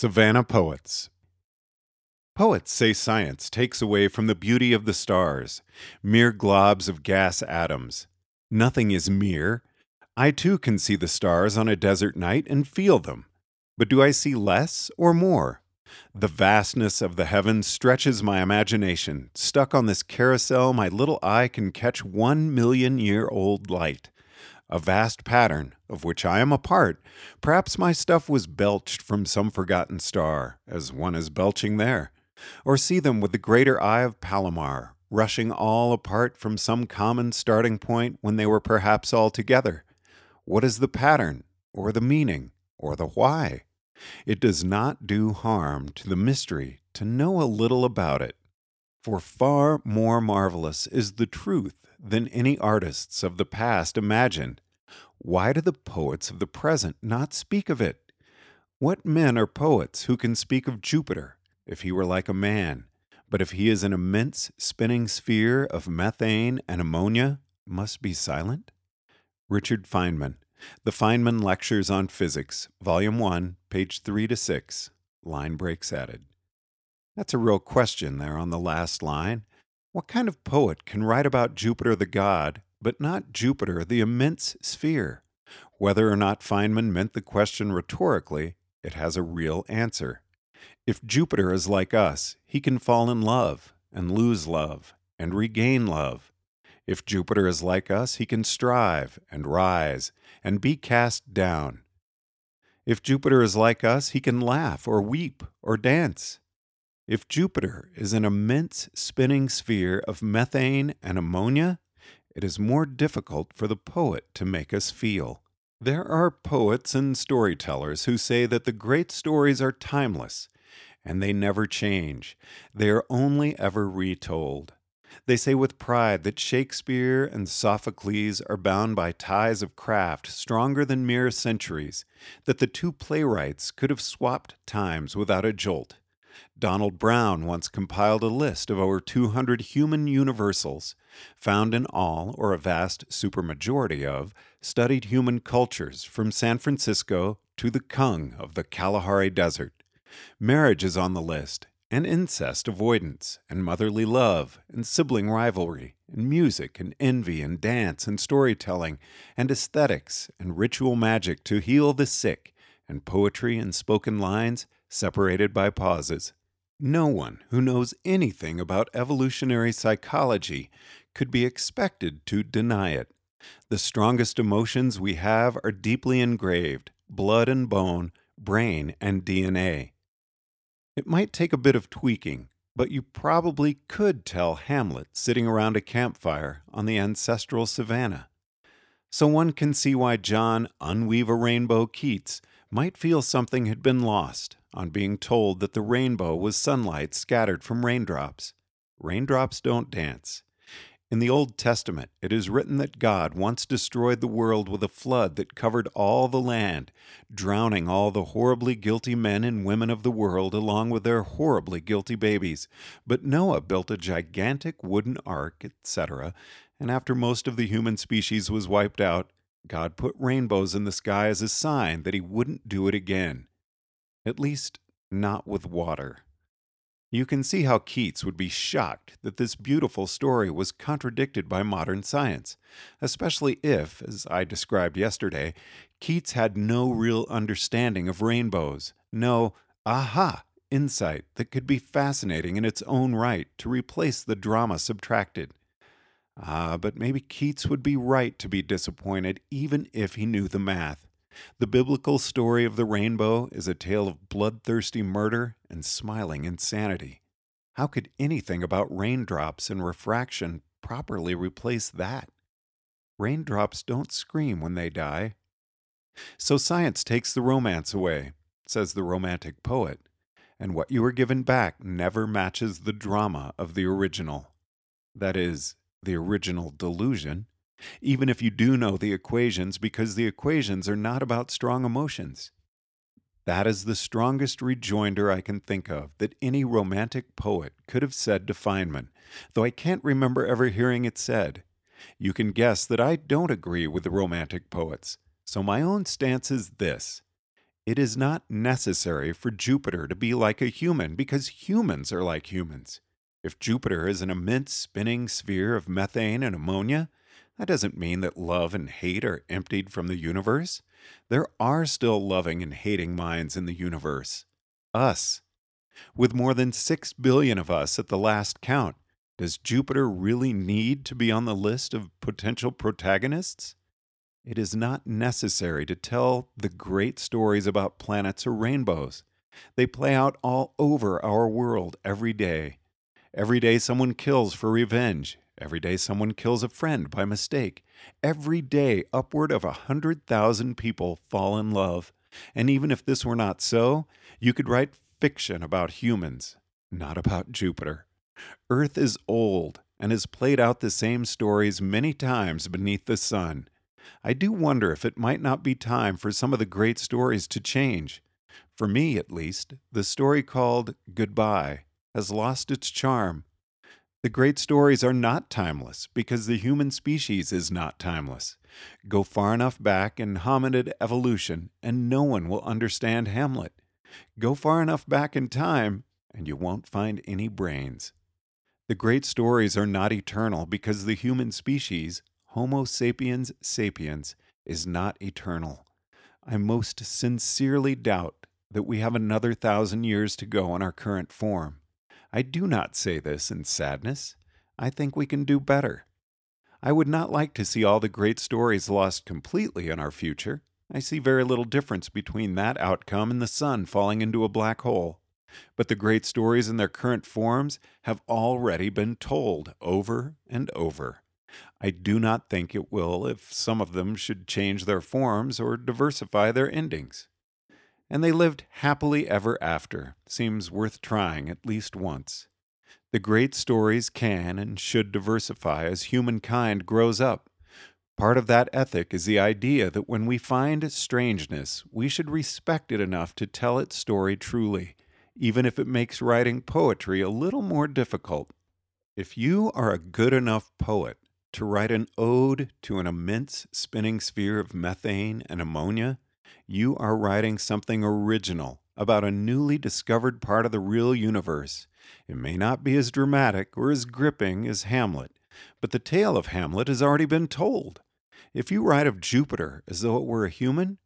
Savannah Poets Poets say science takes away from the beauty of the stars, mere globs of gas atoms. Nothing is mere. I too can see the stars on a desert night and feel them. But do I see less or more? The vastness of the heavens stretches my imagination. Stuck on this carousel, my little eye can catch one million year old light a vast pattern of which I am a part. Perhaps my stuff was belched from some forgotten star, as one is belching there. Or see them with the greater eye of Palomar, rushing all apart from some common starting point when they were perhaps all together. What is the pattern, or the meaning, or the why? It does not do harm to the mystery to know a little about it. For far more marvelous is the truth than any artists of the past imagined. Why do the poets of the present not speak of it? What men are poets who can speak of Jupiter if he were like a man, but if he is an immense spinning sphere of methane and ammonia, must be silent? Richard Feynman, The Feynman Lectures on Physics, Volume 1, page 3 to 6, line breaks added. That's a real question there on the last line. What kind of poet can write about Jupiter the god, but not Jupiter the immense sphere? Whether or not Feynman meant the question rhetorically, it has a real answer. If Jupiter is like us, he can fall in love, and lose love, and regain love. If Jupiter is like us, he can strive, and rise, and be cast down. If Jupiter is like us, he can laugh, or weep, or dance. If Jupiter is an immense spinning sphere of methane and ammonia, it is more difficult for the poet to make us feel. There are poets and storytellers who say that the great stories are timeless and they never change. They are only ever retold. They say with pride that Shakespeare and Sophocles are bound by ties of craft stronger than mere centuries, that the two playwrights could have swapped times without a jolt. Donald Brown once compiled a list of over 200 human universals, found in all, or a vast supermajority of, studied human cultures from San Francisco to the Kung of the Kalahari Desert. Marriage is on the list, and incest avoidance, and motherly love, and sibling rivalry, and music, and envy, and dance, and storytelling, and aesthetics, and ritual magic to heal the sick, and poetry and spoken lines separated by pauses. No one who knows anything about evolutionary psychology could be expected to deny it. The strongest emotions we have are deeply engraved blood and bone, brain and DNA. It might take a bit of tweaking, but you probably could tell Hamlet sitting around a campfire on the ancestral savannah. So one can see why John Unweave a Rainbow Keats might feel something had been lost on being told that the rainbow was sunlight scattered from raindrops. Raindrops don't dance. In the Old Testament, it is written that God once destroyed the world with a flood that covered all the land, drowning all the horribly guilty men and women of the world along with their horribly guilty babies. But Noah built a gigantic wooden ark, etc., and after most of the human species was wiped out, God put rainbows in the sky as a sign that he wouldn't do it again. At least, not with water. You can see how Keats would be shocked that this beautiful story was contradicted by modern science, especially if, as I described yesterday, Keats had no real understanding of rainbows, no aha insight that could be fascinating in its own right to replace the drama subtracted. Ah, but maybe Keats would be right to be disappointed even if he knew the math. The biblical story of the rainbow is a tale of bloodthirsty murder and smiling insanity. How could anything about raindrops and refraction properly replace that? Raindrops don't scream when they die. So science takes the romance away, says the romantic poet, and what you are given back never matches the drama of the original. That is, the original delusion even if you do know the equations, because the equations are not about strong emotions. That is the strongest rejoinder I can think of that any romantic poet could have said to Feynman, though I can't remember ever hearing it said. You can guess that I don't agree with the romantic poets, so my own stance is this. It is not necessary for Jupiter to be like a human because humans are like humans. If Jupiter is an immense spinning sphere of methane and ammonia, that doesn't mean that love and hate are emptied from the universe. There are still loving and hating minds in the universe. Us. With more than 6 billion of us at the last count, does Jupiter really need to be on the list of potential protagonists? It is not necessary to tell the great stories about planets or rainbows. They play out all over our world every day. Every day, someone kills for revenge. Every day, someone kills a friend by mistake. Every day, upward of a hundred thousand people fall in love. And even if this were not so, you could write fiction about humans, not about Jupiter. Earth is old and has played out the same stories many times beneath the sun. I do wonder if it might not be time for some of the great stories to change. For me, at least, the story called Goodbye has lost its charm. The great stories are not timeless because the human species is not timeless. Go far enough back in hominid evolution, and no one will understand Hamlet. Go far enough back in time, and you won't find any brains. The great stories are not eternal because the human species, Homo sapiens sapiens, is not eternal. I most sincerely doubt that we have another thousand years to go in our current form. I do not say this in sadness. I think we can do better. I would not like to see all the great stories lost completely in our future. I see very little difference between that outcome and the sun falling into a black hole. But the great stories in their current forms have already been told over and over. I do not think it will if some of them should change their forms or diversify their endings. And they lived happily ever after, seems worth trying at least once. The great stories can and should diversify as humankind grows up. Part of that ethic is the idea that when we find strangeness, we should respect it enough to tell its story truly even if it makes writing poetry a little more difficult. If you are a good enough poet to write an ode to an immense spinning sphere of methane and ammonia, you are writing something original about a newly discovered part of the real universe. It may not be as dramatic or as gripping as Hamlet, but the tale of Hamlet has already been told. If you write of Jupiter as though it were a human,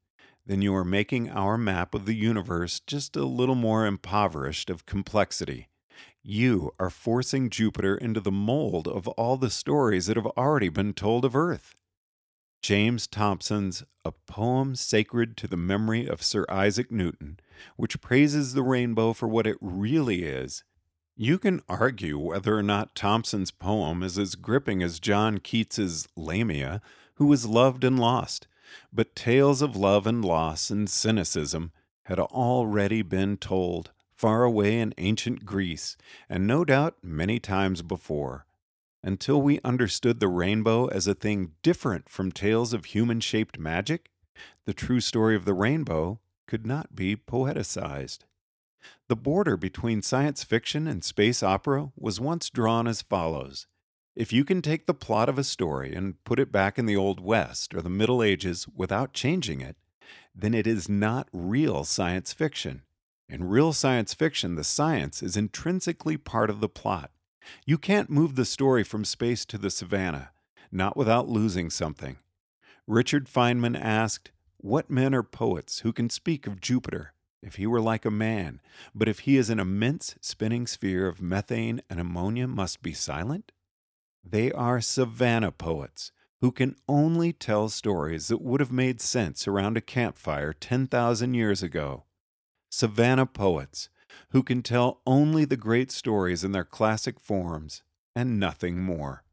then you are making our map of the universe just a little more impoverished of complexity. You are forcing Jupiter into the mold of all the stories that have already been told of Earth. James Thomson's A Poem Sacred to the Memory of Sir Isaac Newton, which praises the rainbow for what it really is. You can argue whether or not Thomson's poem is as gripping as John Keats's Lamia, who was loved and lost, but tales of love and loss and cynicism had already been told far away in ancient Greece, and no doubt many times before. Until we understood the rainbow as a thing different from tales of human shaped magic, the true story of the rainbow could not be poeticized. The border between science fiction and space opera was once drawn as follows if you can take the plot of a story and put it back in the Old West or the Middle Ages without changing it, then it is not real science fiction. In real science fiction, the science is intrinsically part of the plot. You can't move the story from space to the savannah, not without losing something. Richard Feynman asked, What men are poets who can speak of Jupiter if he were like a man, but if he is an immense spinning sphere of methane and ammonia must be silent? They are savannah poets who can only tell stories that would have made sense around a campfire 10,000 years ago. Savannah poets who can tell only the great stories in their classic forms and nothing more.